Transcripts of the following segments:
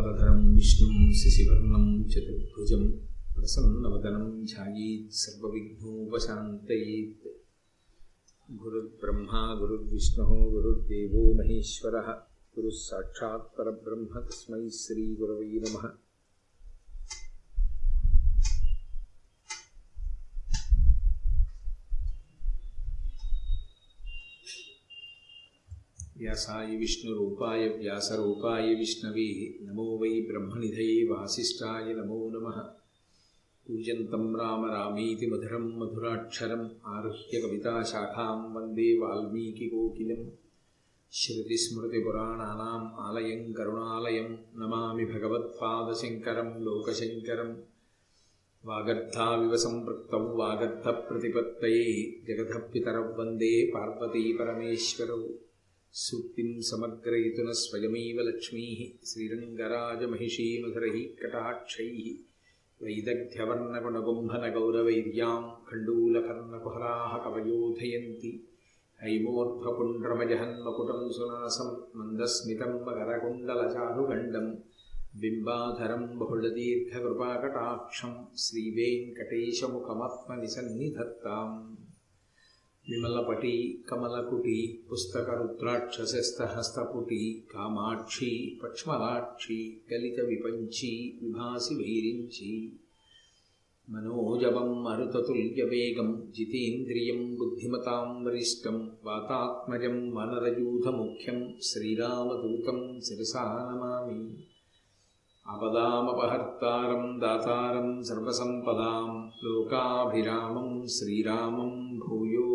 शुक्लाम्बरधरं विष्णुं शशिवर्णं चतुर्भुजं प्रसन्नवदनं ध्यायेत् सर्वविघ्नोपशान्तयेत्। गुरुर्ब्रह्मा, गुरुर्विष्णुः, गुरुर्देवो महेश्वरः, गुरुः साक्षात् परब्रह्म तस्मै श्रीगुरवै नमः। వ్యాసాయ విష్ణురూపాయ వ్యాసరూపాయ విష్ణవే నమో వై బ్రహ్మనిధయే వాసిష్టాయ నమో నమ. పూజంతం రామ రామేతి మధురం మధురాక్షరం ఆరుహ్య కవితాశాఖాం వందే వాల్మీకికోకిలం శృతిస్మృతిపురాణానాం ఆలయం కరుణాలయం నమామి భగవత్పాదశంకరం లోకశంకరం. వాగర్థావివ సంపృక్తం వాగర్థ ప్రతిపత్తయే జగధ పితరవందే పార్వతీ పరమేశ్వరవు सूक्तिं समग्रयितुनः स्वयमेव लक्ष्मीः श्रीरङ्गराजमहिषीमधुरैः कटाक्षैः वैदग्ध्यवर्णगुणगुम्भनगौरवैर्यां खण्डूलकर्णकुहराः कवयोधयन्ति हैमोर्ध्वपुण्ड्रमजहन्मकुटं सुनासं मन्दस्मितं मकरकुण्डलचारुगण्डं बिम्बाधरं बहुलदीर्घकृपाकटाक्षं श्रीवेङ्कटेशमुखमात्मनिसन्निधत्ताम् విమలపటి కమలకుటి పుస్తక పుస్తకరుద్రాక్షసస్తహస్తపుటి కామాక్షి పక్ష్మలాక్షి కలిత విపంచి విభాసి వైరించి మనోజవం మరుతతుల్యవేగం జితేంద్రియం బుద్ధిమతాం వరిష్టం వాతాత్మజం వనరయూధముఖ్యం శ్రీరామదూతం శిరసా నమామి. ఆపదామపహర్తారం దాతారం సర్వసంపదాం లోకాభిరామం శ్రీరామం భూయో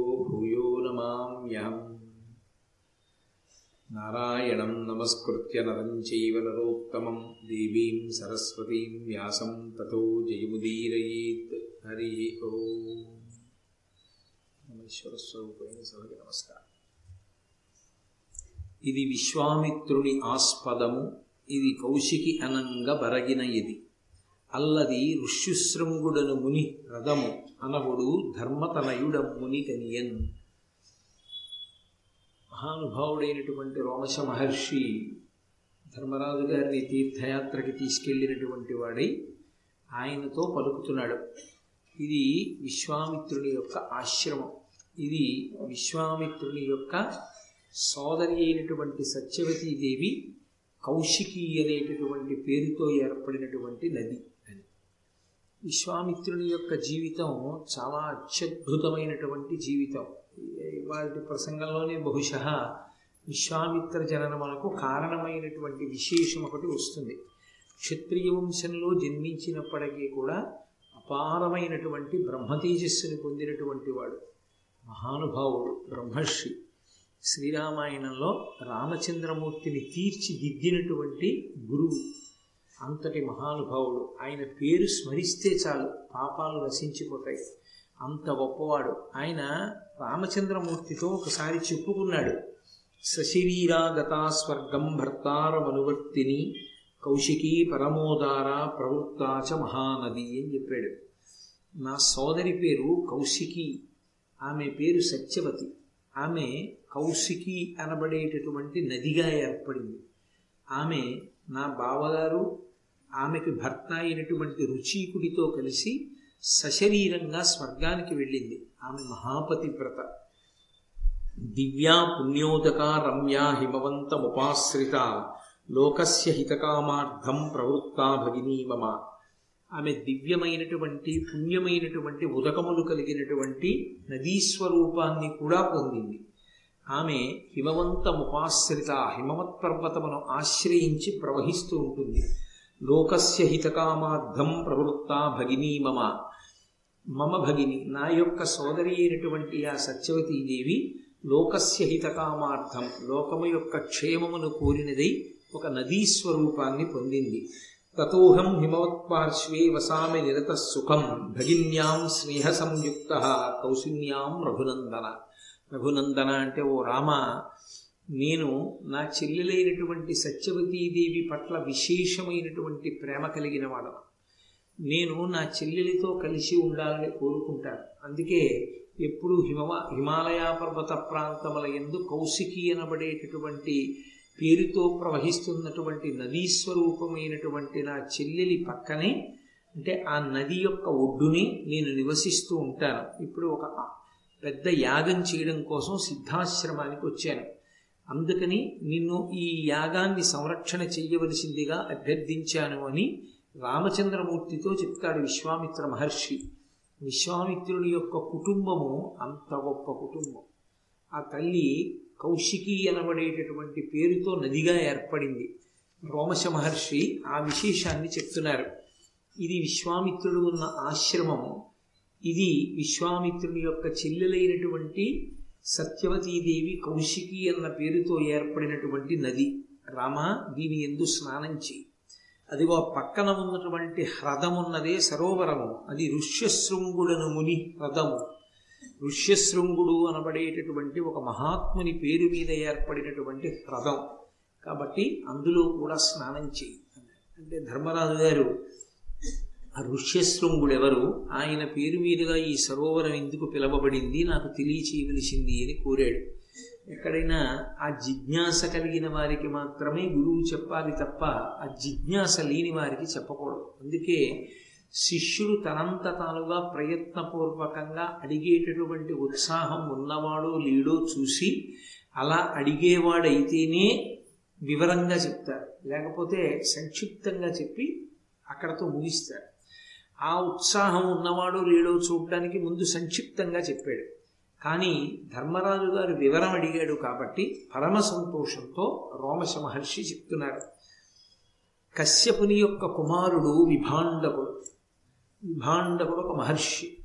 నారాయణం నమస్కృత్య నరం చైవ నరోత్తమం దేవీం సరస్వతీం వ్యాసం తతో జయముదీరయేత్ హరి ఓం సభకి నమస్కారం ఇది విశ్వామిత్రుని ఆస్పదము ఇది కౌశికి అనంగ బరగిన ఇది అల్లది ఋష్యుశృంగుడను ముని రథము అనవుడు ధర్మతనయుడ ముని కనియన్. మహానుభావుడైనటువంటి రోమశ మహర్షి ధర్మరాజు గారిని తీర్థయాత్రకి తీసుకెళ్ళినటువంటి వాడై ఆయనతో పలుకుతున్నాడు. ఇది విశ్వామిత్రుని యొక్క ఆశ్రమం. ఇది విశ్వామిత్రుని యొక్క సోదరి అయినటువంటి సత్యవతీదేవి కౌశికి అనేటటువంటి పేరుతో ఏర్పడినటువంటి నది అని విశ్వామిత్రుని యొక్క జీవితం చాలా అత్యద్భుతమైనటువంటి జీవితం. వాటి ప్రసంగంలోనే బహుశ విశ్వామిత్ర జననమునకు కారణమైనటువంటి విశేషం ఒకటి వస్తుంది. క్షత్రియ వంశంలో జన్మించినప్పటికీ కూడా అపారమైనటువంటి బ్రహ్మతేజస్సుని పొందినటువంటి వాడు మహానుభావుడు బ్రహ్మర్షి. శ్రీరామాయణంలో రామచంద్రమూర్తిని తీర్చిదిద్దినటువంటి గురువు అంతటి మహానుభావుడు. ఆయన పేరు స్మరిస్తే చాలు పాపాలు నశించిపోతాయి. అంత గొప్పవాడు. ఆయన రామచంద్రమూర్తితో ఒకసారి చెప్పుకున్నాడు. సశరీరాగతా స్వర్గం భర్తారమనువర్తిని కౌశికీ పరమోదార ప్రవృత్తాచ మహానది అని చెప్పాడు. నా సోదరి పేరు కౌశికి ఆమె పేరు సత్యవతి. ఆమె కౌశికి అనబడేటటువంటి నదిగా ఏర్పడింది. ఆమె నా బావగారు ఆమెకి భర్త అయినటువంటి రుచీకుడితో కలిసి సశరీరంగా స్వర్గానికి వెళ్ళింది. ఆమె మహాపతి వ్రత దివ్యా పుణ్యోదక రమ్యా హిమవంతముపాశ్రిత లోకస్య హితకామార్థం ప్రవృత్తా భగినీ మమ. ఆమె దివ్యమైనటువంటి పుణ్యమైనటువంటి ఉదకములు కలిగినటువంటి నదీస్వరూపాన్ని కూడా పొందింది. ఆమె హిమవంతముపాశ్రిత హిమవత్ పర్వతమును ఆశ్రయించి ప్రవహిస్తూ ఉంటుంది. లోకస్య హితకామార్థం ప్రవృత్తా భగినీ మమ. మమ భగిని నా యొక్క సోదరి అయినటువంటి ఆ సత్యవతీదేవి లోకస్య హితకామార్థం లోకము యొక్క క్షేమమును కోరినదై ఒక నదీ స్వరూపాన్ని పొందింది. తతోహం హిమవత్పార్శ్వే వసామి నిరత సుఖం భగిన్యాం స్నేహ సంయుక్త కౌశిన్యాం రఘునందన. రఘునందన అంటే ఓ రామ నేను నా చెల్లెలైనటువంటి సత్యవతీదేవి పట్ల విశేషమైనటువంటి ప్రేమ కలిగిన వాడను నేను నా చెల్లెలితో కలిసి ఉండాలని కోరుకుంటాను. అందుకే ఎప్పుడు హిమవ హిమాలయ పర్వత ప్రాంతముల ఎందు కౌశికి అనబడేటటువంటి పేరుతో ప్రవహిస్తున్నటువంటి నదీ స్వరూపమైనటువంటి నా చెల్లెలి పక్కనే అంటే ఆ నది యొక్క ఒడ్డుని నేను నివసిస్తూ ఉంటాను. ఇప్పుడు ఒక పెద్ద యాగం చేయడం కోసం సిద్ధాశ్రమానికి వచ్చాను. అందుకని నిన్ను ఈ యాగాన్ని సంరక్షణ చేయవలసిందిగా అభ్యర్థించాను అని రామచంద్రమూర్తితో చెప్తాడు విశ్వామిత్ర మహర్షి. విశ్వామిత్రుని యొక్క కుటుంబము అంత గొప్ప కుటుంబం. ఆ తల్లి కౌశికి అనబడేటటువంటి పేరుతో నదిగా ఏర్పడింది. రోమశ మహర్షి ఆ విశేషాన్ని చెప్తున్నారు. ఇది విశ్వామిత్రుడు ఉన్న ఆశ్రమము ఇది విశ్వామిత్రుని యొక్క చెల్లెలైనటువంటి సత్యవతీదేవి కౌశికి అన్న పేరుతో ఏర్పడినటువంటి నది. రామ దీని ఎందు స్నానం చేయి. అదిగో పక్కన ఉన్నటువంటి హ్రదమున్నదే సరోవరము. అది ఋష్యశృంగుడను ముని హ్రదము. ఋష్యశృంగుడు అనబడేటటువంటి ఒక మహాత్ముని పేరు మీద ఏర్పడినటువంటి హ్రదం. కాబట్టి అందులో కూడా స్నానం చేయి అంటే ధర్మరాజు గారు ఆ ఋష్యశృంగుడు ఎవరు ఆయన పేరు మీదుగా ఈ సరోవరం ఎందుకు పిలవబడింది? నాకు తెలియచేయవలసింది అని కోరాడు. ఎక్కడైనా ఆ జిజ్ఞాస కలిగిన వారికి మాత్రమే గురువు చెప్పాలి తప్ప ఆ జిజ్ఞాస లేని వారికి చెప్పకూడదు. అందుకే శిష్యుడు తనంత తానుగా ప్రయత్నపూర్వకంగా అడిగేటటువంటి ఉత్సాహం ఉన్నవాడో లేడో చూసి అలా అడిగేవాడైతేనే వివరంగా చెప్తారు లేకపోతే సంక్షిప్తంగా చెప్పి అక్కడతో ముగిస్తారు ఆ ఉత్సాహం ఉన్నవాడో లేడో చూడడానికి ముందు సంక్షిప్తంగా చెప్పాడు. కానీ ధర్మరాజు గారు వివరం అడిగాడు కాబట్టి పరమ సంతోషంతో రోమశ మహర్షి చెప్తున్నారు. కశ్యపుని యొక్క కుమారుడు విభాండకుడు విభాండకుడు ఒక మహర్షి.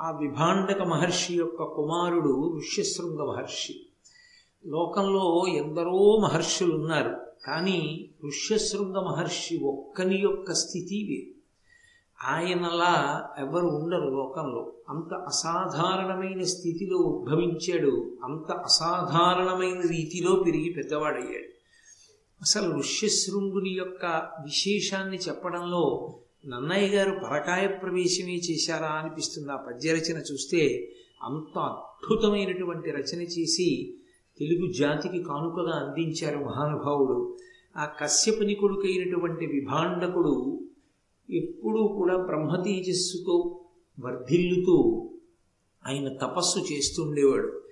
ఆ విభాండక మహర్షి యొక్క కుమారుడు ఋష్యశృంగ మహర్షి. లోకంలో ఎందరో మహర్షులు ఉన్నారు కానీ ఋష్యశృంగ మహర్షి ఒక్కని యొక్క స్థితి వేరు. ఆయనలా ఎవరు ఉండరు లోకంలో. అంత అసాధారణమైన స్థితిలో ఉద్భవించాడు. అంత అసాధారణమైన రీతిలో పెరిగి పెద్దవాడయ్యాడు. అసలు ఋష్యశృంగుని యొక్క విశేషాన్ని చెప్పడంలో నన్నయ్య గారు పరకాయ ప్రవేశమే చేశారా అనిపిస్తుంది. ఆ పద్యరచన చూస్తే అంత అద్భుతమైనటువంటి రచన చేసి తెలుగు జాతికి కానుకగా అందించారు మహానుభావుడు. ఆ కశ్యపుని కొడుకైనటువంటి విభాండకుడు ఎప్పుడూ కూడా బ్రహ్మతేజస్సుతో వర్ధిల్లుతూ ఆయన తపస్సు చేస్తుండేవాడు.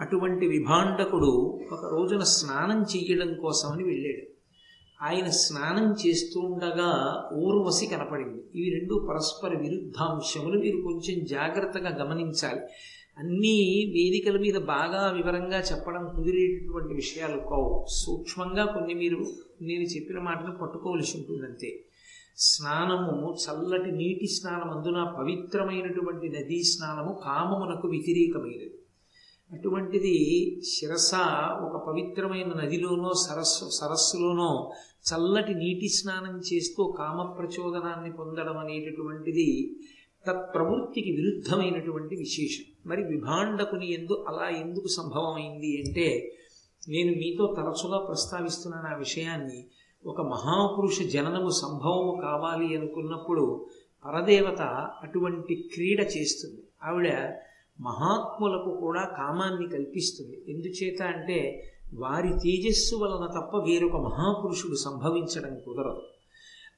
అటువంటి విభాండకుడు ఒక రోజున స్నానం చెయ్యడం కోసమని వెళ్ళాడు. ఆయన స్నానం చేస్తుండగా ఊర్వశి కనపడింది. ఇవి రెండు పరస్పర విరుద్ధాంశములు. మీరు కొంచెం జాగ్రత్తగా గమనించాలి. అన్నీ వేదికల మీద బాగా వివరంగా చెప్పడం కుదిరేటటువంటి విషయాలు కావు. సూక్ష్మంగా కొన్ని మీరు నేను చెప్పిన మాటను పట్టుకోవలసి ఉంటుంది అంతే స్నానము చల్లటి నీటి స్నానం అందున పవిత్రమైనటువంటి నదీ స్నానము కామమునకు వ్యతిరేకమైనది. అటువంటిది శిరస ఒక పవిత్రమైన నదిలోనో సరస్సు సరస్సులోనో చల్లటి నీటి స్నానం చేస్తూ కామ ప్రచోదనాన్ని పొందడం అనేటటువంటిది తత్ప్రవృత్తికి విరుద్ధమైనటువంటి విశేషం. మరి విభాండకుని ఎందు అలా ఎందుకు సంభవమైంది అంటే నేను మీతో తరచుగా ప్రస్తావిస్తున్నాను ఆ విషయాన్ని. ఒక మహాపురుష జననము సంభవము కావాలి అనుకున్నప్పుడు పరదేవత అటువంటి క్రీడ చేస్తుంది. ఆవిడ మహాత్ములకు కూడా కామాన్ని కల్పిస్తుంది. ఎందుచేత అంటే వారి తేజస్సు వలన తప్ప వేరొక మహాపురుషుడు సంభవించడం కుదరదు.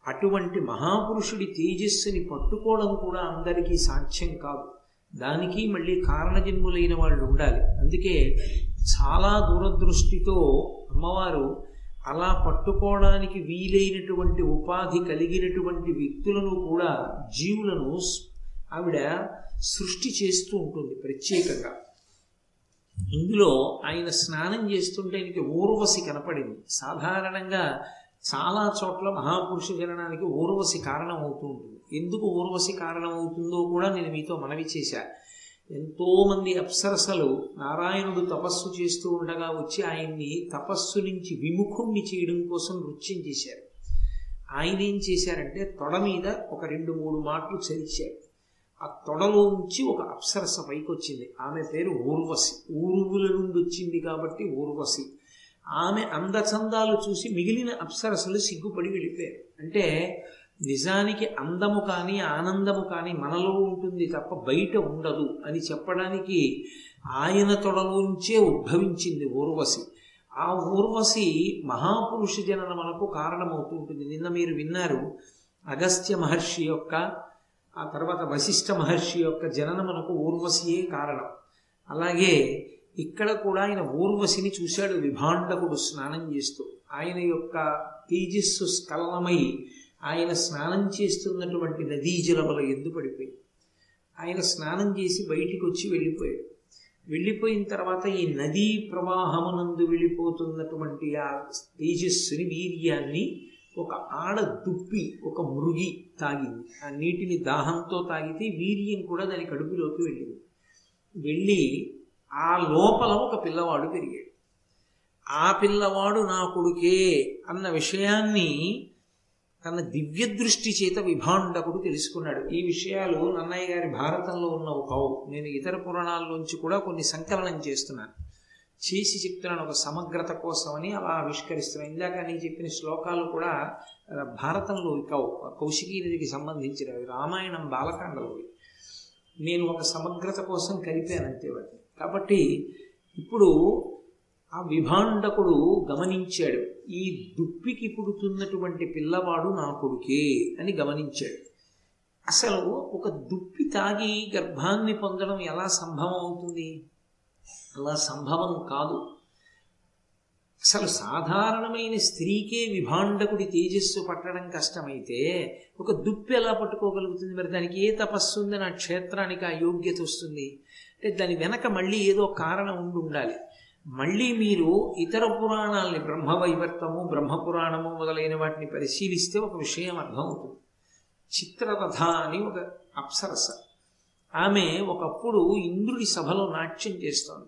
అటువంటి మహాపురుషుడి తేజస్సుని పట్టుకోవడం కూడా అందరికీ సాధ్యం కాదు. దానికి మళ్ళీ కారణజన్ములైన వాళ్ళు ఉండాలి. అందుకే చాలా దూరదృష్టితో అమ్మవారు అలా పట్టుకోవడానికి వీలైనటువంటి ఉపాధి కలిగినటువంటి వ్యక్తులను కూడా జీవులను ఆవిడ సృష్టి చేస్తూ ఉంటుంది ప్రత్యేకంగా. ఇందులో ఆయన స్నానం చేస్తుంటే ఆయనకి ఊర్వశి కనపడింది. సాధారణంగా చాలా చోట్ల మహాపురుష జననానికి ఊర్వశి కారణం అవుతూ ఉంటుంది. ఎందుకు ఊర్వశి కారణం అవుతుందో కూడా నేను మీతో మనవి చేశా. ఎంతోమంది అప్సరసలు నారాయణుడు తపస్సు చేస్తూ ఉండగా వచ్చి ఆయన్ని తపస్సు నుంచి విముఖుణ్ణి చేయడం కోసం నృత్యం చేశారు. ఆయన ఏం చేశారంటే తొడ మీద ఒక రెండు మూడు మాటలు చరిచారు. ఆ తొడలో నుంచి ఒక అప్సరస పైకి వచ్చింది ఆమె పేరు ఊర్వశి. ఊరువుల నుండి వచ్చింది కాబట్టి ఊర్వశి. ఆమె అందచందాలు చూసి మిగిలిన అప్సరసలు సిగ్గుపడి వెళ్ళిపోయారు. అంటే నిజానికి అందము కానీ ఆనందము కానీ మనలో ఉంటుంది తప్ప బయట ఉండదు అని చెప్పడానికి ఆయన తొడలోంచే ఉద్భవించింది ఊర్వశి. ఆ ఊర్వశి మహాపురుష జననమునకు కారణమవుతూ ఉంటుంది. నిన్న మీరు విన్నారు అగస్త్య మహర్షి యొక్క ఆ తర్వాత వశిష్ఠ మహర్షి యొక్క జననమునకు ఊర్వశియే కారణం. అలాగే ఇక్కడ కూడా ఆయన ఊర్వశిని చూశాడు విభాండకుడు స్నానం చేస్తూ. ఆయన యొక్క తేజస్సు స్కలనమై ఆయన స్నానం చేస్తున్నటువంటి నదీ జలముల ఎందు పడిపోయి ఆయన స్నానం చేసి బయటికి వచ్చి వెళ్ళిపోయాడు. వెళ్ళిపోయిన తర్వాత ఈ నదీ ప్రవాహమునందు వెళ్ళిపోతున్నటువంటి ఆ తేజస్సుని వీర్యాన్ని ఒక ఆడ దుప్పి ఒక మృగి తాగింది. ఆ నీటిని దాహంతో తాగితే వీర్యం కూడా దాని కడుపులోకి వెళ్ళింది. వెళ్ళి ఆ లోపల ఒక పిల్లవాడు పెరిగాడు. ఆ పిల్లవాడు నా కొడుకే అన్న విషయాన్ని తన దివ్య దృష్టి చేత విభాండకుడు తెలుసుకున్నాడు. ఈ విషయాలు నన్నయ్య గారి భారతంలో ఉన్నవి కావు నేను ఇతర పురాణాల్లోంచి కూడా కొన్ని సంకలనం చేస్తున్నాను. చేసి చెప్తున్నాను ఒక సమగ్రత కోసమని అలా ఆవిష్కరిస్తున్నాను. ఇందాక నేను చెప్పిన శ్లోకాలు కూడా భారతంలో కావు కౌశికీ నదికి సంబంధించినవి రామాయణం బాలకాండలోవి నేను ఒక సమగ్రత కోసం కలిపాను అంతే వాటిని. కాబట్టి ఇప్పుడు ఆ విభాండకుడు గమనించాడు. ఈ దుప్పికి పుడుతున్నటువంటి పిల్లవాడు నా కొడుకే అని గమనించాడు. అసలు ఒక దుప్పి తాగి గర్భాన్ని పొందడం ఎలా సంభవం అవుతుంది అలా సంభవం కాదు. అసలు సాధారణమైన స్త్రీకే విభాండకుడి తేజస్సు పట్టడం కష్టమైతే ఒక దుప్పి ఎలా పట్టుకోగలుగుతుంది? మరి దానికి ఏ తపస్సు ఉంది నా క్షేత్రానికి ఆ యోగ్యత వస్తుంది? అంటే దాని వెనక మళ్ళీ ఏదో కారణం ఉండి ఉండాలి. మళ్ళీ మీరు ఇతర పురాణాలని బ్రహ్మవైవర్తము బ్రహ్మపురాణము మొదలైన వాటిని పరిశీలిస్తే ఒక విషయం అర్థమవుతుంది. చిత్రరథ అని ఒక అప్సరస. ఆమె ఒకప్పుడు ఇంద్రుడి సభలో నాట్యం చేస్తోంది.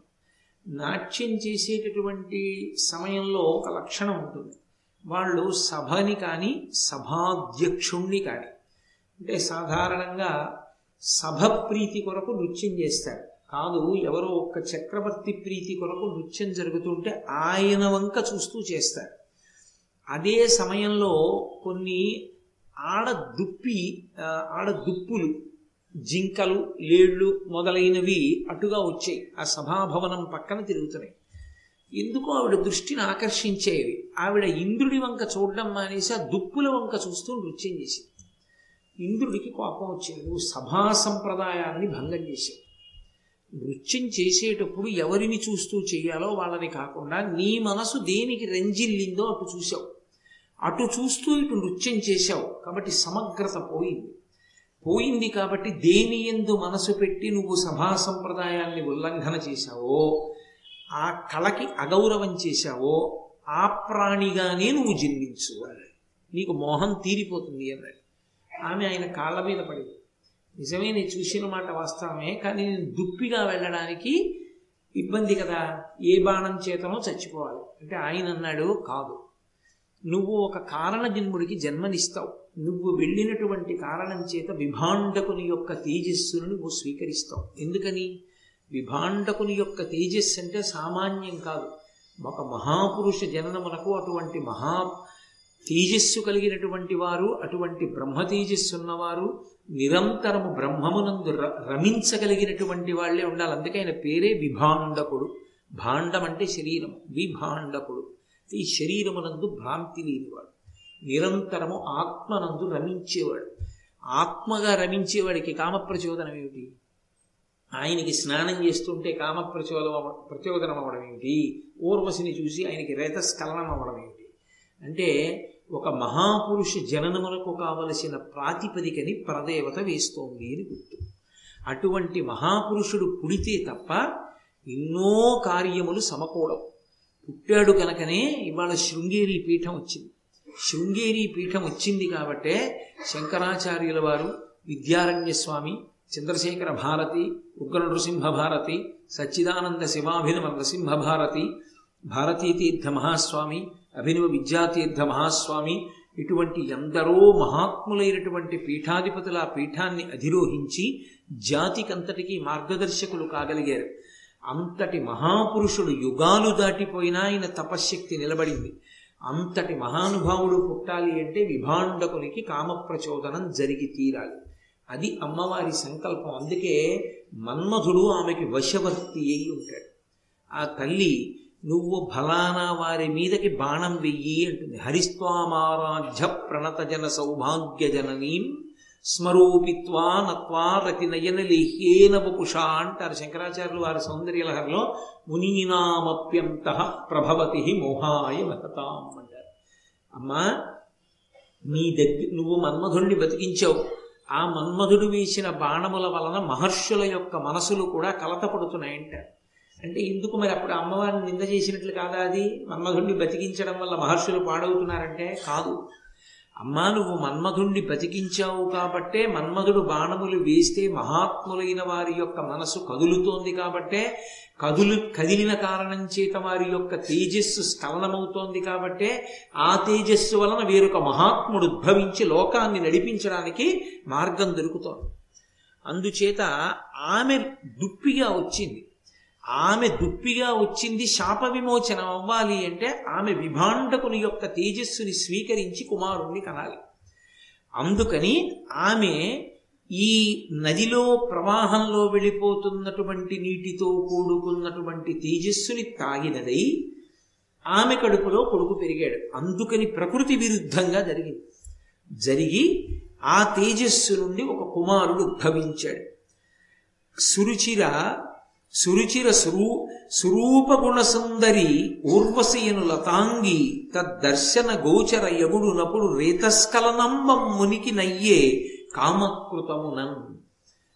నాట్యం చేసేటటువంటి సమయంలో ఒక లక్షణం ఉంటుంది. వాళ్ళు సభని కానీ సభాధ్యక్షుణ్ణి కానీ అంటే సాధారణంగా సభ ప్రీతి కొరకు నృత్యం చేస్తారు. కాదు ఎవరో ఒక్క చక్రవర్తి ప్రీతి కొరకు నృత్యం జరుగుతుంటే ఆయన వంక చూస్తూ చేస్తారు. అదే సమయంలో కొన్ని ఆడ దుప్పి ఆడ దుప్పులు జింకలు లేళ్ళు మొదలైనవి అటుగా వచ్చాయి. ఆ సభాభవనం పక్కన తిరుగుతున్నాయి. ఎందుకో ఆవిడ దృష్టిని ఆకర్షించేవి. ఆవిడ ఇంద్రుడి వంక చూడడం మానేసి ఆ దుప్పుల వంక చూస్తూ నృత్యం చేసింది. ఇంద్రుడికి కోపం వచ్చింది. సభా సంప్రదాయాన్ని భంగం చేసావు నృత్యం చేసేటప్పుడు ఎవరిని చూస్తూ చేయాలో వాళ్ళని కాకుండా నీ మనసు దేనికి రంజిల్లిందో అటు చూసావు అటు చూస్తూ ఇటు నృత్యం చేశావు. కాబట్టి సమగ్రత పోయింది. పోయింది కాబట్టి దేని ఎందు మనసు పెట్టి నువ్వు సభా సంప్రదాయాన్ని ఉల్లంఘన చేశావో ఆ కళకి అగౌరవం చేశావో ఆ ప్రాణిగానే నువ్వు జన్మించు నీకు మోహం తీరిపోతుంది అన్నాడు. ఆమె ఆయన కాళ్ళ మీద పడింది. నిజమే నేను చూసిన మాట వాస్తవమే కానీ నేను దుప్పిగా వెళ్ళడానికి ఇబ్బంది కదా. ఏ బాణం చేతనో చచ్చిపోవాలి. అంటే ఆయన అన్నాడు కాదు. నువ్వు ఒక కారణ జన్ముడికి జన్మనిస్తావు. నువ్వు వెళ్ళినటువంటి కారణం చేత విభాండకుని యొక్క తేజస్సును నువ్వు స్వీకరిస్తావు. ఎందుకని? విభాండకుని యొక్క తేజస్సు అంటే సామాన్యం కాదు. ఒక మహాపురుష జననమునకు అటువంటి మహా తేజస్సు కలిగినటువంటి వారు అటువంటి బ్రహ్మ తేజస్సు ఉన్నవారు నిరంతరము బ్రహ్మమునందు రమించగలిగినటువంటి వాళ్ళే ఉండాలి. అందుకే ఆయన పేరే విభాండకుడు. భాండం అంటే శరీరం విభాండకుడు. ఈ శరీరమునందు భ్రాంతి లేనివాడు. నిరంతరము ఆత్మనందు రమించేవాడు. ఆత్మగా రమించేవాడికి కామప్రచోదనం ఏమిటి? ఆయనకి స్నానం చేస్తుంటే కామ ప్రచోదనం ప్రచోదనం అవ్వడం ఏమిటి? ఊర్వశిని చూసి ఆయనకి రేతస్ఖలనం అవ్వడం ఏమిటి? అంటే ఒక మహాపురుష జననములకు కావలసిన ప్రాతిపదికని ప్రదేవత వేస్తోంది అని గుర్తు. అటువంటి మహాపురుషుడు పుడితే తప్ప ఎన్నో కార్యములు సమకూడవు. పుట్టాడు కనుకనే ఇవాళ శృంగేరి పీఠం వచ్చింది. శృంగేరి పీఠం వచ్చింది కాబట్టే శంకరాచార్యుల వారు విద్యారణ్య స్వామి చంద్రశేఖర భారతి ఉగ్ర నృసింహ భారతి సచ్చిదానంద శివాభినవ నృసింహ భారతి భారతీతీర్థ మహాస్వామి అభినవ విద్యాతీర్థ మహాస్వామి ఇటువంటి ఎందరో మహాత్ములైనటువంటి పీఠాధిపతుల ఆ పీఠాన్ని అధిరోహించి జాతికంతటికీ మార్గదర్శకులు కాగలిగారు. అంతటి మహాపురుషుడు యుగాలు దాటిపోయినా ఆయన తపశ్శక్తి నిలబడింది. అంతటి మహానుభావుడు పుట్టాలి అంటే విభాండకునికి కామప్రచోదనం జరిగి తీరాలి. అది అమ్మవారి సంకల్పం. అందుకే మన్మధుడు ఆమెకి వశవర్తి అయి ఉంటాడు. ఆ తల్లి నువ్వు ఫలానా వారి మీదకి బాణం వెయ్యి అంటుంది. హరిస్వామారాధ్య ప్రణత జన సౌభాగ్య జననీం స్మరూపిత్వా నత్వా రతి నయన లేహ్యేన వపుషా అంటారు శంకరాచార్యులు వారి సౌందర్యలహరిలో. మునీనామప్యంత ప్రభవతి మోహాయ మహతాం అంటారు. అమ్మా నీ దగ్గర నువ్వు మన్మధుణ్ణి బతికించావు. ఆ మన్మధుడు వేసిన బాణముల వలన మహర్షుల యొక్క మనసులు కూడా కలతపడుతున్నాయంట అంటే ఎందుకు మరి అప్పుడు అమ్మవారిని నింద చేసినట్లు కాదా అది? మన్మధుణ్ణి బతికించడం వల్ల మహర్షులు పాడవుతున్నారంటే కాదు. అమ్మా నువ్వు మన్మధుణ్ణి బతికించావు కాబట్టే మన్మధుడు బాణములు వేస్తే మహాత్ములైన వారి యొక్క మనసు కదులుతోంది కాబట్టే కదులు కదిలిన కారణం చేత వారి యొక్క తేజస్సు స్ఖలనమవుతోంది కాబట్టే ఆ తేజస్సు వలన వేరొక మహాత్ముడు ఉద్భవించి లోకాన్ని నడిపించడానికి మార్గం దొరుకుతోంది. అందుచేత ఆమె దుప్పిగా వచ్చింది. ఆమె దుప్పిగా వచ్చింది శాప విమోచనం అవ్వాలి అంటే ఆమె విభాండకుని యొక్క తేజస్సుని స్వీకరించి కుమారుణ్ణి కనాలి. అందుకని ఆమె ఈ నదిలో ప్రవాహంలో వెళ్ళిపోతున్నటువంటి నీటితో కూడుకున్నటువంటి తేజస్సుని తాగినదై ఆమె కడుపులో కొడుకు పెరిగాడు. అందుకని ప్రకృతి విరుద్ధంగా జరిగింది. జరిగి ఆ తేజస్సు నుండి ఒక కుమారుడు ఉద్భవించాడు. సురుచిర సురుచిర సురూ సురూపగుణ గుణసుందరి ఊర్వశీయను లతాంగి తద్దర్శన గోచర యగుడునప్పుడు రేతస్కలనంబం మునికి నయ్యే కామకృతమునం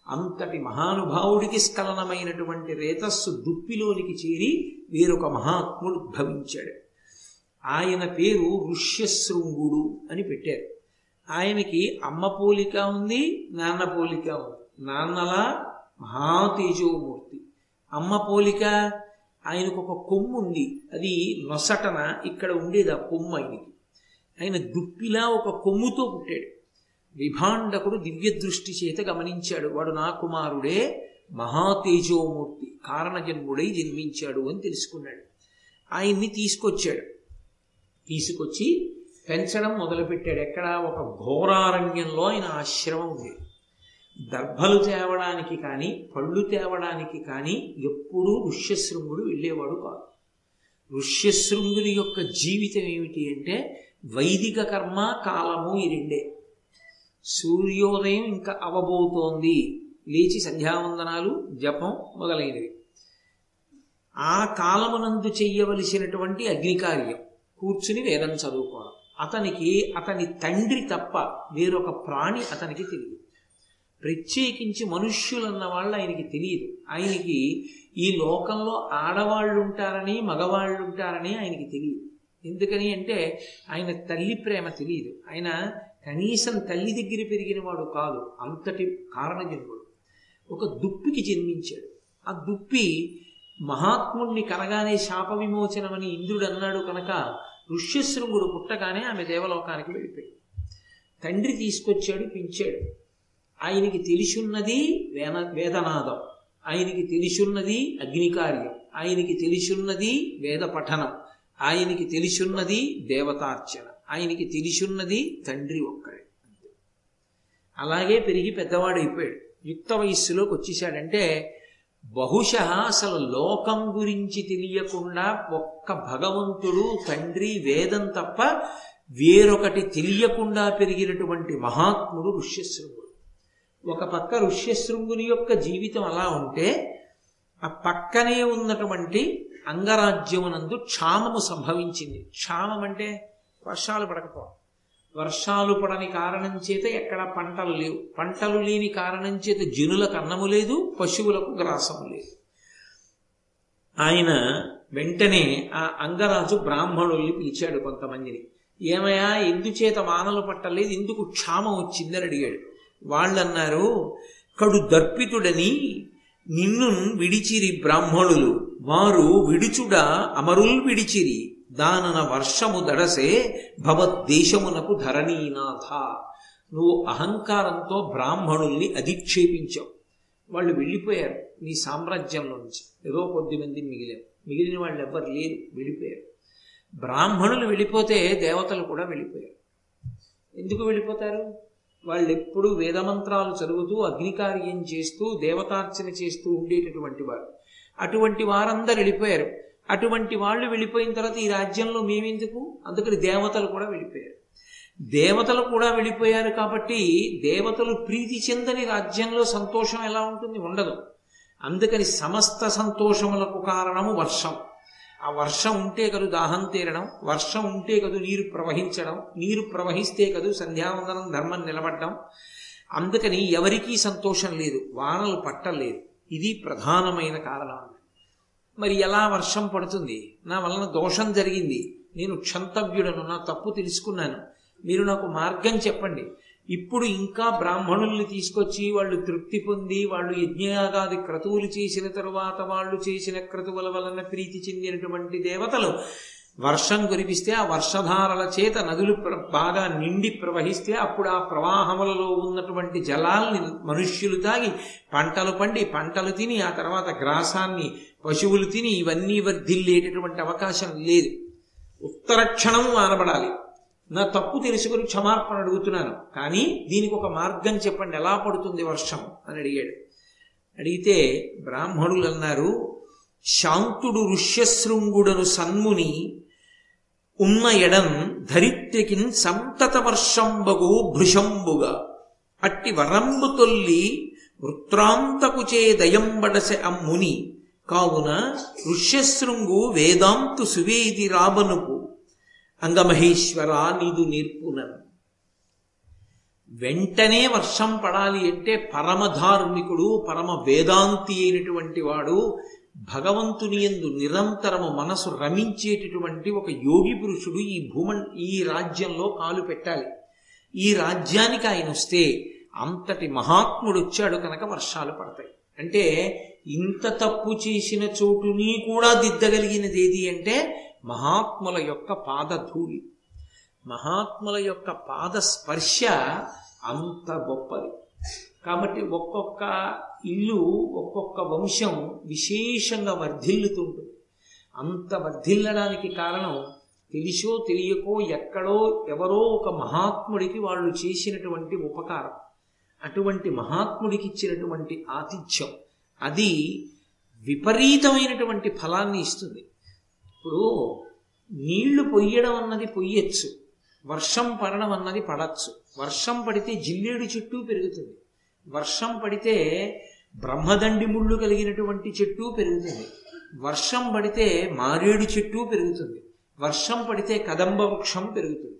అంతటి మహానుభావుడికి స్ఖలనమైనటువంటి రేతస్సు దుప్పిలోనికి చేరి వేరొక మహాత్ముడు ఉద్భవించాడు. ఆయన పేరు ఋష్యశృంగుడు అని పెట్టారు. ఆయనకి అమ్మ పోలిక ఉంది నాన్న పోలిక ఉంది. నాన్నలా మహాతేజోమూర్తి. అమ్మ పోలిక ఆయనకు ఒక కొమ్ము ఉంది. అది నొసటన ఇక్కడ ఉండేది ఆ కొమ్ము ఆయనకి. ఆయన దుప్పిలా ఒక కొమ్ముతో పుట్టాడు. విభాండకుడు దివ్య దృష్టి చేత గమనించాడు వాడు నా కుమారుడే మహాతేజోమూర్తి కారణజన్ముడై జన్మించాడు అని తెలుసుకున్నాడు. ఆయన్ని తీసుకొచ్చాడు. తీసుకొచ్చి పెంచడం మొదలుపెట్టాడు. ఎక్కడ? ఒక ఘోరారణ్యంలో ఆయన ఆశ్రమం ఉంది. దర్భలు తేవడానికి కానీ పళ్ళు తేవడానికి కానీ ఎప్పుడూ ఋష్యశృంగుడు వెళ్ళేవాడు కాదు. ఋష్యశృంగుని యొక్క జీవితం ఏమిటి అంటే వైదిక కర్మ కాలము ఈ రెండే. సూర్యోదయం ఇంకా అవబోతోంది. లేచి సంధ్యావందనాలు జపం మొదలైనవి. ఆ కాలమునందు చెయ్యవలసినటువంటి అగ్నికార్యం కూర్చుని వేదం చదువుకోవడం. అతనికి అతని తండ్రి తప్ప వేరొక ప్రాణి అతనికి తెలియదు. ప్రత్యేకించి మనుష్యులన్న వాళ్ళు ఆయనకి తెలియదు. ఆయనకి ఈ లోకంలో ఆడవాళ్ళు ఉంటారని మగవాళ్ళు ఉంటారని ఆయనకి తెలియదు. ఎందుకని అంటే ఆయన తల్లి ప్రేమ తెలియదు. ఆయన కనీసం తల్లి దగ్గర పెరిగిన వాడు కాదు. అంతటి కారణజన్ముడు. ఒక దుప్పికి జన్మించాడు. ఆ దుప్పి మహాత్ముణ్ణి కనగానే శాప విమోచనమని ఇంద్రుడు అన్నాడు కనుక ఋష్యశృంగుడు పుట్టగానే ఆమె దేవలోకానికి వెళ్ళిపోయాడు తండ్రి తీసుకొచ్చాడు పెంచాడు. ఆయనకి తెలిసున్నది వేన వేదనాదం. ఆయనకి తెలిసున్నది అగ్నికార్యం. ఆయనకి తెలిసున్నది వేద పఠనం ఆయనకి తెలిసున్నది దేవతార్చన. ఆయనకి తెలిసున్నది తండ్రి ఒక్కడే. అలాగే పెరిగి పెద్దవాడైపోయాడు. యుక్త వయస్సులోకి వచ్చేసాడంటే బహుశ అసలు లోకం గురించి తెలియకుండా ఒక్క భగవంతుడు తండ్రి వేదం తప్ప వేరొకటి తెలియకుండా పెరిగినటువంటి మహాత్ముడు ఋష్యశృంగుడు. ఒక పక్క ఋష్యశృంగుని యొక్క జీవితం అలా ఉంటే ఆ పక్కనే ఉన్నటువంటి అంగరాజ్యమునందు క్షామము సంభవించింది. క్షామం అంటే వర్షాలు పడకపోవడం. వర్షాలు పడని కారణం చేత ఎక్కడ పంటలు లేవు. పంటలు లేని కారణం చేత జనులకు అన్నము లేదు పశువులకు గ్రాసము లేదు. ఆయన వెంటనే ఆ అంగరాజు బ్రాహ్మణుల్ని పిలిచాడు కొంతమందిని. ఏమయ్యా ఎందుచేత వానలు పట్టలేదు ఎందుకు క్షామం వచ్చిందని అడిగాడు. వాళ్ళన్నారు కడు దర్పితుడని నిన్ను విడిచిరి బ్రాహ్మణులు. వారు విడుచుడ అమరుల్ విడిచిరి. దానన వర్షము దడసే భవద్దేశమునకు ధరణీనాథ. నువ్వు అహంకారంతో బ్రాహ్మణుల్ని అధిక్షేపించావు. వాళ్ళు వెళ్ళిపోయారు నీ సామ్రాజ్యంలో నుంచి. ఏదో కొద్ది మంది మిగిలారు. మిగిలిన వాళ్ళు ఎవ్వరు లేరు వెళ్ళిపోయారు. బ్రాహ్మణులు వెళ్ళిపోతే దేవతలు కూడా వెళ్ళిపోయారు. ఎందుకు వెళ్ళిపోతారు? వాళ్ళు ఎప్పుడు వేదమంత్రాలు చదువుతూ అగ్నికార్యం చేస్తూ దేవతార్చన చేస్తూ ఉండేటటువంటి వారు. అటువంటి వారందరు వెళ్ళిపోయారు. అటువంటి వాళ్ళు వెళ్ళిపోయిన తర్వాత ఈ రాజ్యంలో మేమెందుకు? అందుకని దేవతలు కూడా వెళ్ళిపోయారు. దేవతలు కూడా వెళ్ళిపోయారు కాబట్టి దేవతలు ప్రీతి చెందని రాజ్యంలో సంతోషం ఎలా ఉంటుంది? ఉండదు. అందుకని సమస్త సంతోషములకు కారణము వర్షం. ఆ వర్షం ఉంటే కదు దాహం తీరడం వర్షం ఉంటే కదు నీరు ప్రవహించడం నీరు ప్రవహిస్తే కదు సంధ్యావందనం ధర్మం నిలబడడం. అందుకని ఎవరికీ సంతోషం లేదు వానలు పట్టలేదు. ఇది ప్రధానమైన కారణం. మరి ఎలా వర్షం పడుతుంది? నా వలన దోషం జరిగింది. నేను క్షంతవ్యుడను నా తప్పు తెలుసుకున్నాను. మీరు నాకు మార్గం చెప్పండి. ఇప్పుడు ఇంకా బ్రాహ్మణుల్ని తీసుకొచ్చి వాళ్ళు తృప్తి పొంది వాళ్ళు యజ్ఞయాగాది క్రతువులు చేసిన తరువాత వాళ్ళు చేసిన క్రతువుల వలన ప్రీతి చెందినటువంటి దేవతలు వర్షం కురిపిస్తే ఆ వర్షధారల చేత నదులు బాగా నిండి ప్రవహిస్తే అప్పుడు ఆ ప్రవాహములలో ఉన్నటువంటి జలాల్ని మనుష్యులు తాగి పంటలు పండి పంటలు తిని ఆ తర్వాత గ్రాసాన్ని పశువులు తిని ఇవన్నీ వర్ధిల్లేటటువంటి అవకాశం లేదు. ఉత్తర క్షణం ఆనబడాలి నా తప్పు తెలుసుకుని క్షమార్పణ అడుగుతున్నాను. కానీ దీనికి ఒక మార్గం చెప్పండి. ఎలా పడుతుంది వర్షం? అని అడిగాడు. అడిగితే బ్రాహ్మణులు అన్నారు శాంతుడు ఋష్యశృంగుడను సన్ముని ఉన్న ఎడం ధరిత్రికి సంతత వర్షంబగు భృషంబుగా అట్టి వరంబు తొల్లి వృత్రాంతకు చే దయంబడసె అమ్ముని. కావున ఋష్యశృంగు వేదాంతు సువేది రాబనుపు. అంగమహేశ్వర నీదు నేర్పునను వెంటనే వర్షం పడాలి అంటే పరమధార్మికుడు పరమ వేదాంతి అయినటువంటి వాడు భగవంతుని ఎందు నిరంతరము మనసు రమించేటటువంటి ఒక యోగి పురుషుడు ఈ భూమ ఈ రాజ్యంలో కాలు పెట్టాలి. ఈ రాజ్యానికి ఆయన వస్తే అంతటి మహాత్ముడు వచ్చాడు కనుక వర్షాలు పడతాయి. అంటే ఇంత తప్పు చేసిన చోటుని కూడా దిద్దగలిగినది ఏది అంటే మహాత్ముల యొక్క పాదధూళి. మహాత్ముల యొక్క పాద స్పర్శ అంత గొప్పది. కాబట్టి ఒక్కొక్క ఇల్లు ఒక్కొక్క వంశం విశేషంగా వర్ధిల్లుతుంటుంది. అంత వర్ధిల్లడానికి కారణం తెలిసో తెలియకో ఎక్కడో ఎవరో ఒక మహాత్ముడికి వాళ్ళు చేసినటువంటి ఉపకారం. అటువంటి మహాత్ముడికి ఇచ్చినటువంటి ఆతిథ్యం అది విపరీతమైనటువంటి ఫలాన్ని ఇస్తుంది. ఇప్పుడు నీళ్ళు పొయ్యడం అన్నది పొయ్యొచ్చు. వర్షం పడడం అన్నది పడచ్చు. వర్షం పడితే జిల్లేడు చెట్టు పెరుగుతుంది. వర్షం పడితే బ్రహ్మదండి ముళ్ళు కలిగినటువంటి చెట్టు పెరుగుతుంది. వర్షం పడితే మారేడు చెట్టు పెరుగుతుంది. వర్షం పడితే కదంబ వృక్షం పెరుగుతుంది.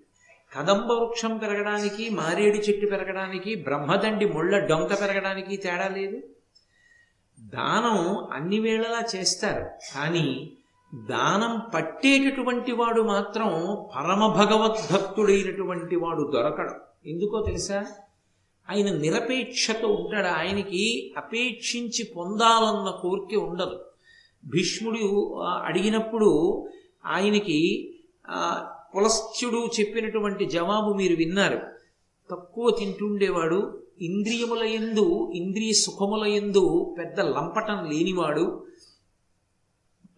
కదంబ వృక్షం పెరగడానికి మారేడు చెట్టు పెరగడానికి బ్రహ్మదండి ముళ్ళ డొంక పెరగడానికి తేడా లేదు. దానం అన్ని వేళలా చేస్తారు. కానీ దానం పట్టేటటువంటి వాడు మాత్రం పరమ భగవద్భక్తుడైనటువంటి వాడు దొరకడం. ఎందుకో తెలుసా? ఆయన నిరపేక్షత ఉంటాడు. ఆయనకి అపేక్షించి పొందాలన్న కోరిక ఉండదు. భీష్ముడు అడిగినప్పుడు ఆయనకి పులస్త్యుడు చెప్పినటువంటి జవాబు మీరు విన్నారు. తక్కువ తింటుండేవాడు ఇంద్రియముల ఎందు ఇంద్రియ సుఖముల ఎందు పెద్ద లంపటం లేనివాడు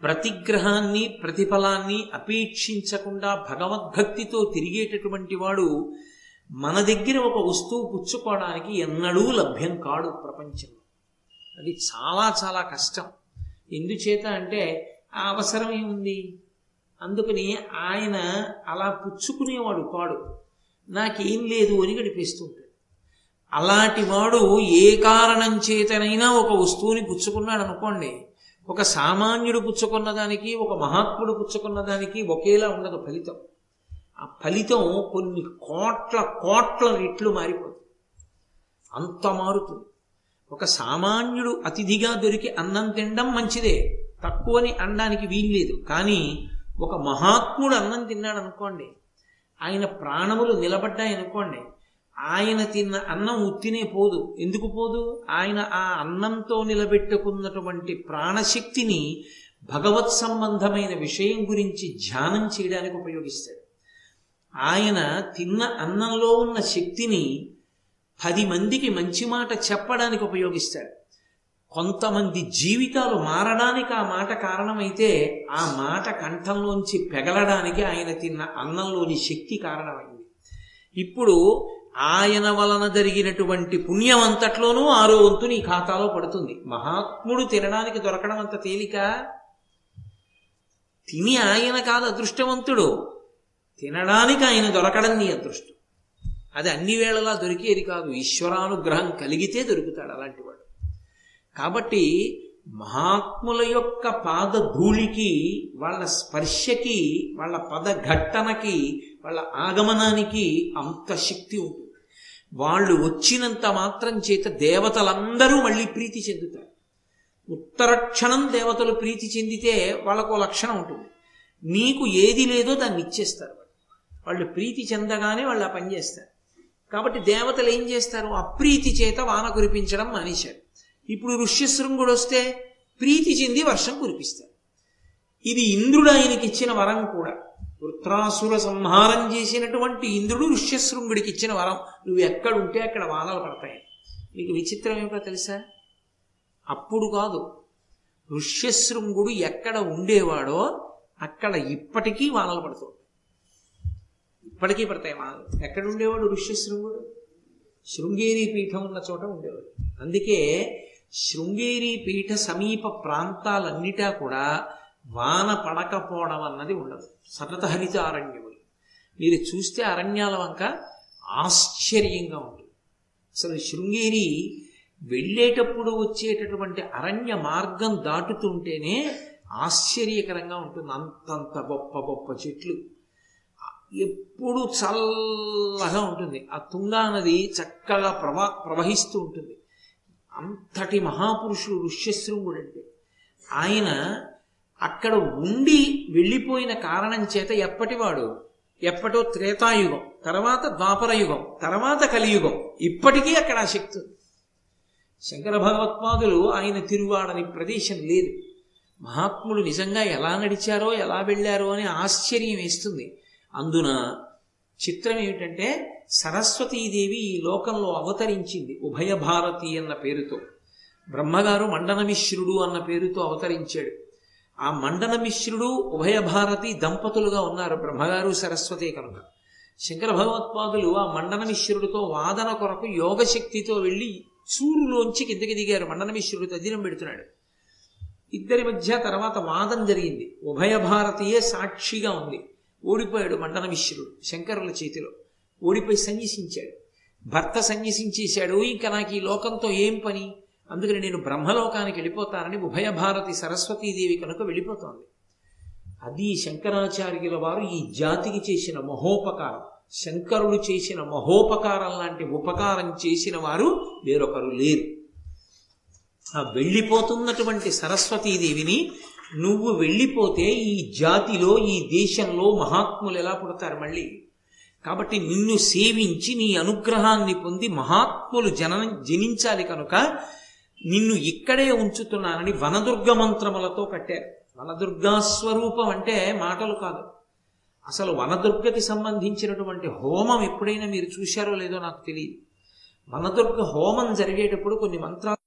ప్రతిగ్రహాన్ని ప్రతిఫలాన్ని అపేక్షించకుండా భగవద్భక్తితో తిరిగేటటువంటి వాడు మన దగ్గర ఒక వస్తువు పుచ్చుకోవడానికి ఎన్నడూ లభ్యం కాడు ప్రపంచంలో. అది చాలా చాలా కష్టం. ఎందుచేత అంటే ఆ అవసరం ఏముంది? అందుకని ఆయన అలా పుచ్చుకునేవాడు కాడు. నాకేం లేదు అని గడిపిస్తుంటాడు అలాంటి వాడు ఏ కారణం చేతనైనా ఒక వస్తువుని పుచ్చుకున్నాడు అనుకోండి ఒక సామాన్యుడు పుచ్చుకున్న దానికి ఒక మహాత్ముడు పుచ్చుకున్న దానికి ఒకేలా ఉండదు ఫలితం. ఆ ఫలితం కొన్ని కోట్ల కోట్ల రెట్లు మారిపోతుంది. అంత మారుతుంది. ఒక సామాన్యుడు అతిథిగా దొరికి అన్నం తినడం మంచిదే. తక్కువని అనడానికి వీల్లేదు. కానీ ఒక మహాత్ముడు అన్నం తిన్నాడు అనుకోండి ఆయన ప్రాణములు నిలబడ్డాయనుకోండి ఆయన తిన్న అన్నం ఉత్తినే పోదు. ఎందుకు పోదు? ఆయన ఆ అన్నంతో నిలబెట్టుకున్నటువంటి ప్రాణశక్తిని భగవత్ సంబంధమైన విషయం గురించి ధ్యానం చేయడానికి ఉపయోగిస్తాడు. ఆయన తిన్న అన్నంలో ఉన్న శక్తిని పది మందికి మంచి మాట చెప్పడానికి ఉపయోగిస్తాడు. కొంతమంది జీవితాలు మారడానికి ఆ మాట కారణమైతే ఆ మాట కంఠంలోంచి పెగలడానికి ఆయన తిన్న అన్నంలోని శక్తి కారణమైంది. ఇప్పుడు ఆయన వలన జరిగినటువంటి పుణ్యం అంతట్లోనూ ఆరో వంతు నీ ఖాతాలో పడుతుంది. మహాత్ముడు తినడానికి దొరకడం అంత తేలిక? తిని ఆయన కాదు అదృష్టవంతుడు. తినడానికి ఆయన దొరకడం నీ అదృష్టం. అది అన్ని వేళలా దొరికేది కాదు. ఈశ్వరానుగ్రహం కలిగితే దొరుకుతాడు అలాంటి వాడు కాబట్టి మహాత్ముల యొక్క పాద ధూళికి వాళ్ళ స్పర్శకి వాళ్ళ పద ఘట్టనకి వాళ్ళ ఆగమనానికి అంత శక్తి ఉంటుంది. వాళ్ళు వచ్చినంత మాత్రం చేత దేవతలందరూ మళ్ళీ ప్రీతి చెందుతారు. ఉత్తర క్షణం దేవతలు ప్రీతి చెందితే వాళ్ళకు లక్షణం ఉంటుంది. నీకు ఏది లేదో దాన్ని ఇచ్చేస్తారు వాళ్ళు. ప్రీతి చెందగానే వాళ్ళు ఆ పని చేస్తారు. కాబట్టి దేవతలు ఏం చేస్తారు? అప్రీతి చేత వాన కురిపించడం మానేశారు. ఇప్పుడు ఋష్యశృంగుడు వస్తే ప్రీతి చెంది వర్షం కురిపిస్తారు. ఇది ఇంద్రుడు ఆయనకి ఇచ్చిన వరం కూడా. వృత్రాసుర సంహారం చేసినటువంటి ఇంద్రుడు ఋష్యశృంగుడికి ఇచ్చిన వరం. నువ్వు ఎక్కడుంటే అక్కడ వానలు పడతాయి. మీకు విచిత్రం ఏమిటో తెలుసా? అప్పుడు కాదు. ఋష్యశృంగుడు ఎక్కడ ఉండేవాడో అక్కడ ఇప్పటికీ వానలు పడుతుంది ఇప్పటికీ పడతాయి వానలు ఎక్కడ ఉండేవాడు ఋష్యశృంగుడు? శృంగేరి పీఠం ఉన్న చోట ఉండేవాడు. అందుకే శృంగేరి పీఠ సమీప ప్రాంతాలన్నిటా కూడా వాన పడకపోవడం అన్నది ఉండదు. సతత హరిత అరణ్యములు మీరు చూస్తే అరణ్యాల వంక ఆశ్చర్యంగా ఉంటుంది. అసలు శృంగేరి వెళ్ళేటప్పుడు వచ్చేటటువంటి అరణ్య మార్గం దాటుతుంటేనే ఆశ్చర్యకరంగా ఉంటుంది. అంతంత గొప్ప గొప్ప చెట్లు. ఎప్పుడు చల్లగా ఉంటుంది. ఆ తుంగా నది చక్కగా ప్రవా ప్రవహిస్తూ ఉంటుంది. అంతటి మహాపురుషుడు ఋష్యశృంగుడు అంటే ఆయన అక్కడ ఉండి వెళ్ళిపోయిన కారణం చేత ఎప్పటివాడు? ఎప్పటో త్రేతాయుగం తర్వాత ద్వాపర యుగం తర్వాత కలియుగం. ఇప్పటికీ అక్కడ ఆ శక్తి శంకర భగవత్పాదులు ఆయన తిరువాడని ప్రదేశం లేదు. మహాత్ములు నిజంగా ఎలా నడిచారో ఎలా వెళ్ళారో అని ఆశ్చర్యం వేస్తుంది. అందున చిత్రం ఏమిటంటే సరస్వతీదేవి ఈ లోకంలో అవతరించింది ఉభయ భారతి అన్న పేరుతో. బ్రహ్మగారు మండనమిశ్రుడు అన్న పేరుతో అవతరించాడు. ఆ మండనమిశ్రుడు ఉభయ భారతి దంపతులుగా ఉన్నారు. బ్రహ్మగారు సరస్వతి కనుక. శంకర భగవత్పాదులు ఆ మండనమిశ్రుడితో వాదన కొరకు యోగశక్తితో వెళ్ళి సూరులోంచి కిందకి దిగారు. మండనమిశ్రుడు తదినం పెడుతున్నాడు. ఇద్దరి మధ్య తర్వాత వాదం జరిగింది. ఉభయభారతీయే సాక్షిగా ఉంది. ఓడిపోయాడు మండనమిశ్రుడు శంకరుల చేతిలో. ఓడిపోయి సన్యసించాడు. భర్త సన్యసించేశాడు. ఇంకా నాకు ఈ లోకంతో ఏం పని? అందుకని నేను బ్రహ్మలోకానికి వెళ్ళిపోతానని ఉభయ భారతి సరస్వతీదేవి కనుక వెళ్ళిపోతోంది. అది శంకరాచార్యుల వారు ఈ జాతికి చేసిన మహోపకారం. శంకరులు చేసిన మహోపకారం లాంటి ఉపకారం చేసిన వారు వేరొకరు లేరు. ఆ వెళ్ళిపోతున్నటువంటి సరస్వతీదేవిని నువ్వు వెళ్ళిపోతే ఈ జాతిలో ఈ దేశంలో మహాత్ములు ఎలా పుడతారు మళ్ళీ? కాబట్టి నిన్ను సేవించి నీ అనుగ్రహాన్ని పొంది మహాత్ములు జననం జనించాలి కనుక నిన్ను ఇక్కడే ఉంచుతున్నానని వనదుర్గ మంత్రములతో కట్టారు. వనదుర్గాస్వరూపం అంటే మాటలు కాదు. అసలు వనదుర్గకి సంబంధించినటువంటి హోమం ఎప్పుడైనా మీరు చూశారో లేదో నాకు తెలియదు. వనదుర్గ హోమం జరిగేటప్పుడు కొన్ని మంత్రాలు